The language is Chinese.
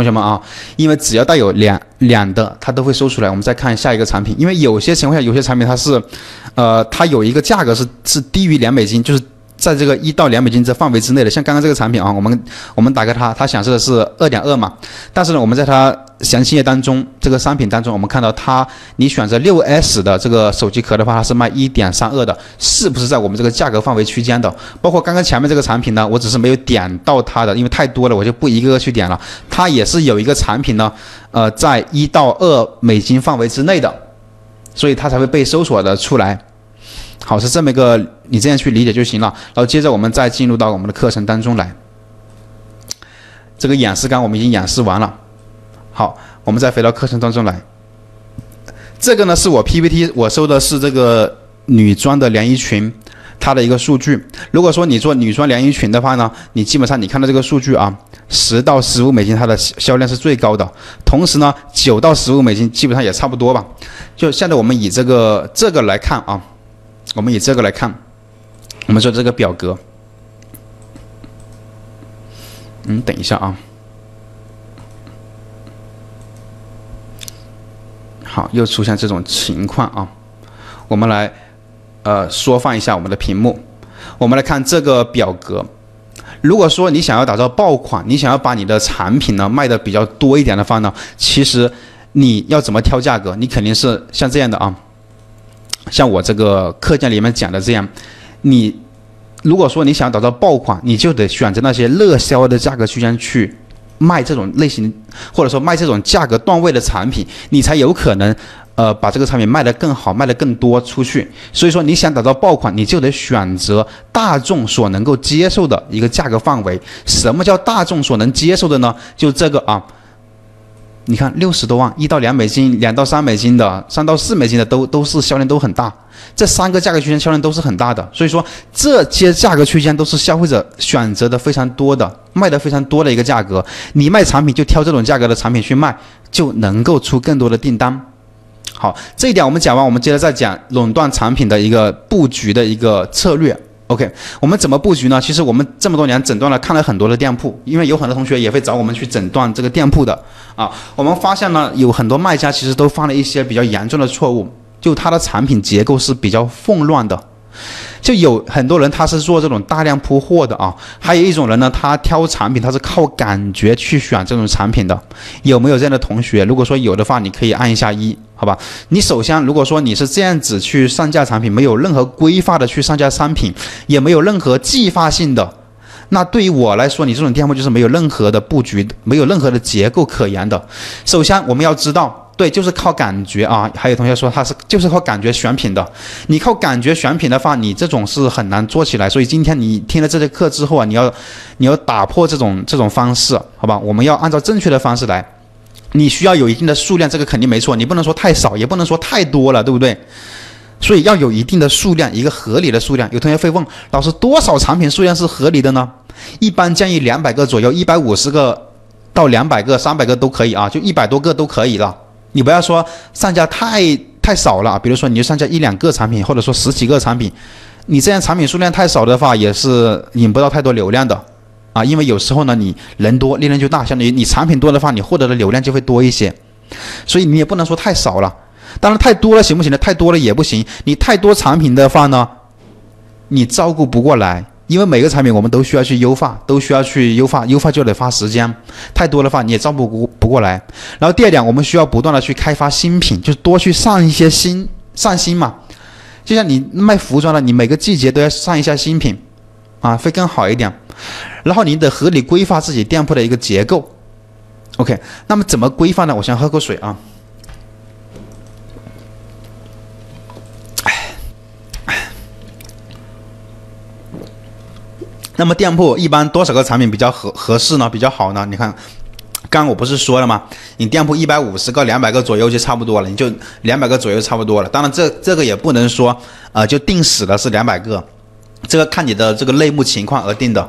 同学们啊，因为只要带有两两的，它都会搜出来。我们再看下一个产品，因为有些情况下，有些产品它是，呃，它有一个价格是是低于两美金，就是。在这个一到两美金这范围之内的，像刚刚这个产品啊，我们我们打开它，它显示的是二点二嘛。但是呢，我们在它详情页当中，这个商品当中，我们看到它，你选择六 S 的这个手机壳的话，它是卖一点三二的，是不是在我们这个价格范围区间的？包括刚刚前面这个产品呢，我只是没有点到它的，因为太多了，我就不一个个去点了。它也是有一个产品呢，呃，在一到二美金范围之内的，所以它才会被搜索的出来。好，是这么一个，你这样去理解就行了。然后接着我们再进入到我们的课程当中来。这个演示刚我们已经演示完了。好，我们再回到课程当中来。这个呢是我 PPT，我收的是这个女装的连衣裙，它的一个数据。如果说你做女装连衣裙的话呢，你基本上你看到这个数据啊，十到十五美金它的销量是最高的。同时呢，九到十五美金基本上也差不多吧。就现在我们以这个这个来看啊。我们以这个来看，我们说这个表格，嗯，等一下啊，好，又出现这种情况啊，我们来呃缩放一下我们的屏幕，我们来看这个表格。如果说你想要打造爆款，你想要把你的产品呢卖的比较多一点的话呢，其实你要怎么挑价格？你肯定是像这样的啊。像我这个课件里面讲的这样，你如果说你想打造爆款，你就得选择那些热销的价格区间去卖这种类型，或者说卖这种价格段位的产品，你才有可能呃把这个产品卖得更好，卖得更多出去。所以说你想打造爆款，你就得选择大众所能够接受的一个价格范围。什么叫大众所能接受的呢？就这个啊。你看六十多万，一到两美金，两到三美金的，三到四美金的都都是销量都很大，这三个价格区间销量都是很大的，所以说这些价格区间都是消费者选择的非常多的，卖的非常多的一个价格。你卖产品就挑这种价格的产品去卖，就能够出更多的订单。好，这一点我们讲完，我们接着再讲垄断产品的一个布局的一个策略。OK，我们怎么布局呢？其实我们这么多年诊断了，看了很多的店铺，因为有很多同学也会找我们去诊断这个店铺的啊。我们发现呢，有很多卖家其实都犯了一些比较严重的错误，就他的产品结构是比较混乱的。就有很多人他是做这种大量铺货的啊，还有一种人呢，他挑产品他是靠感觉去选这种产品的，有没有这样的同学？如果说有的话，你可以按一下一，好吧？你首先如果说你是这样子去上架产品，没有任何规划的去上架商品，也没有任何计划性的，那对于我来说，你这种店铺就是没有任何的布局，没有任何的结构可言的。首先我们要知道。对，就是靠感觉啊！还有同学说他是就是靠感觉选品的，你靠感觉选品的话，你这种是很难做起来。所以今天你听了这节课之后啊，你要你要打破这种这种方式，好吧？我们要按照正确的方式来。你需要有一定的数量，这个肯定没错。你不能说太少，也不能说太多了，对不对？所以要有一定的数量，一个合理的数量。有同学会问老师，多少产品数量是合理的呢？一般建议两百个左右，一百五十个到两百个、三百个都可以啊，就一百多个都可以了。你不要说上架太太少了，比如说你就上架一两个产品，或者说十几个产品，你这样产品数量太少的话，也是引不到太多流量的，啊，因为有时候呢，你人多利润就大，相当于你产品多的话，你获得的流量就会多一些，所以你也不能说太少了，当然太多了行不行呢？太多了也不行，你太多产品的话呢，你照顾不过来。因为每个产品我们都需要去优化，都需要去优化，优化就得花时间，太多的话你也照顾不不过来。然后第二点，我们需要不断的去开发新品，就是多去上一些新上新嘛。就像你卖服装的，你每个季节都要上一下新品，啊，会更好一点。然后你得合理规划自己店铺的一个结构。OK，那么怎么规划呢？我先喝口水啊。那么店铺一般多少个产品比较合合适呢？比较好呢？你看，刚我不是说了吗？你店铺一百五十个、两百个左右就差不多了，你就两百个左右差不多了。当然，这这个也不能说，呃，就定死了是两百个，这个看你的这个类目情况而定的。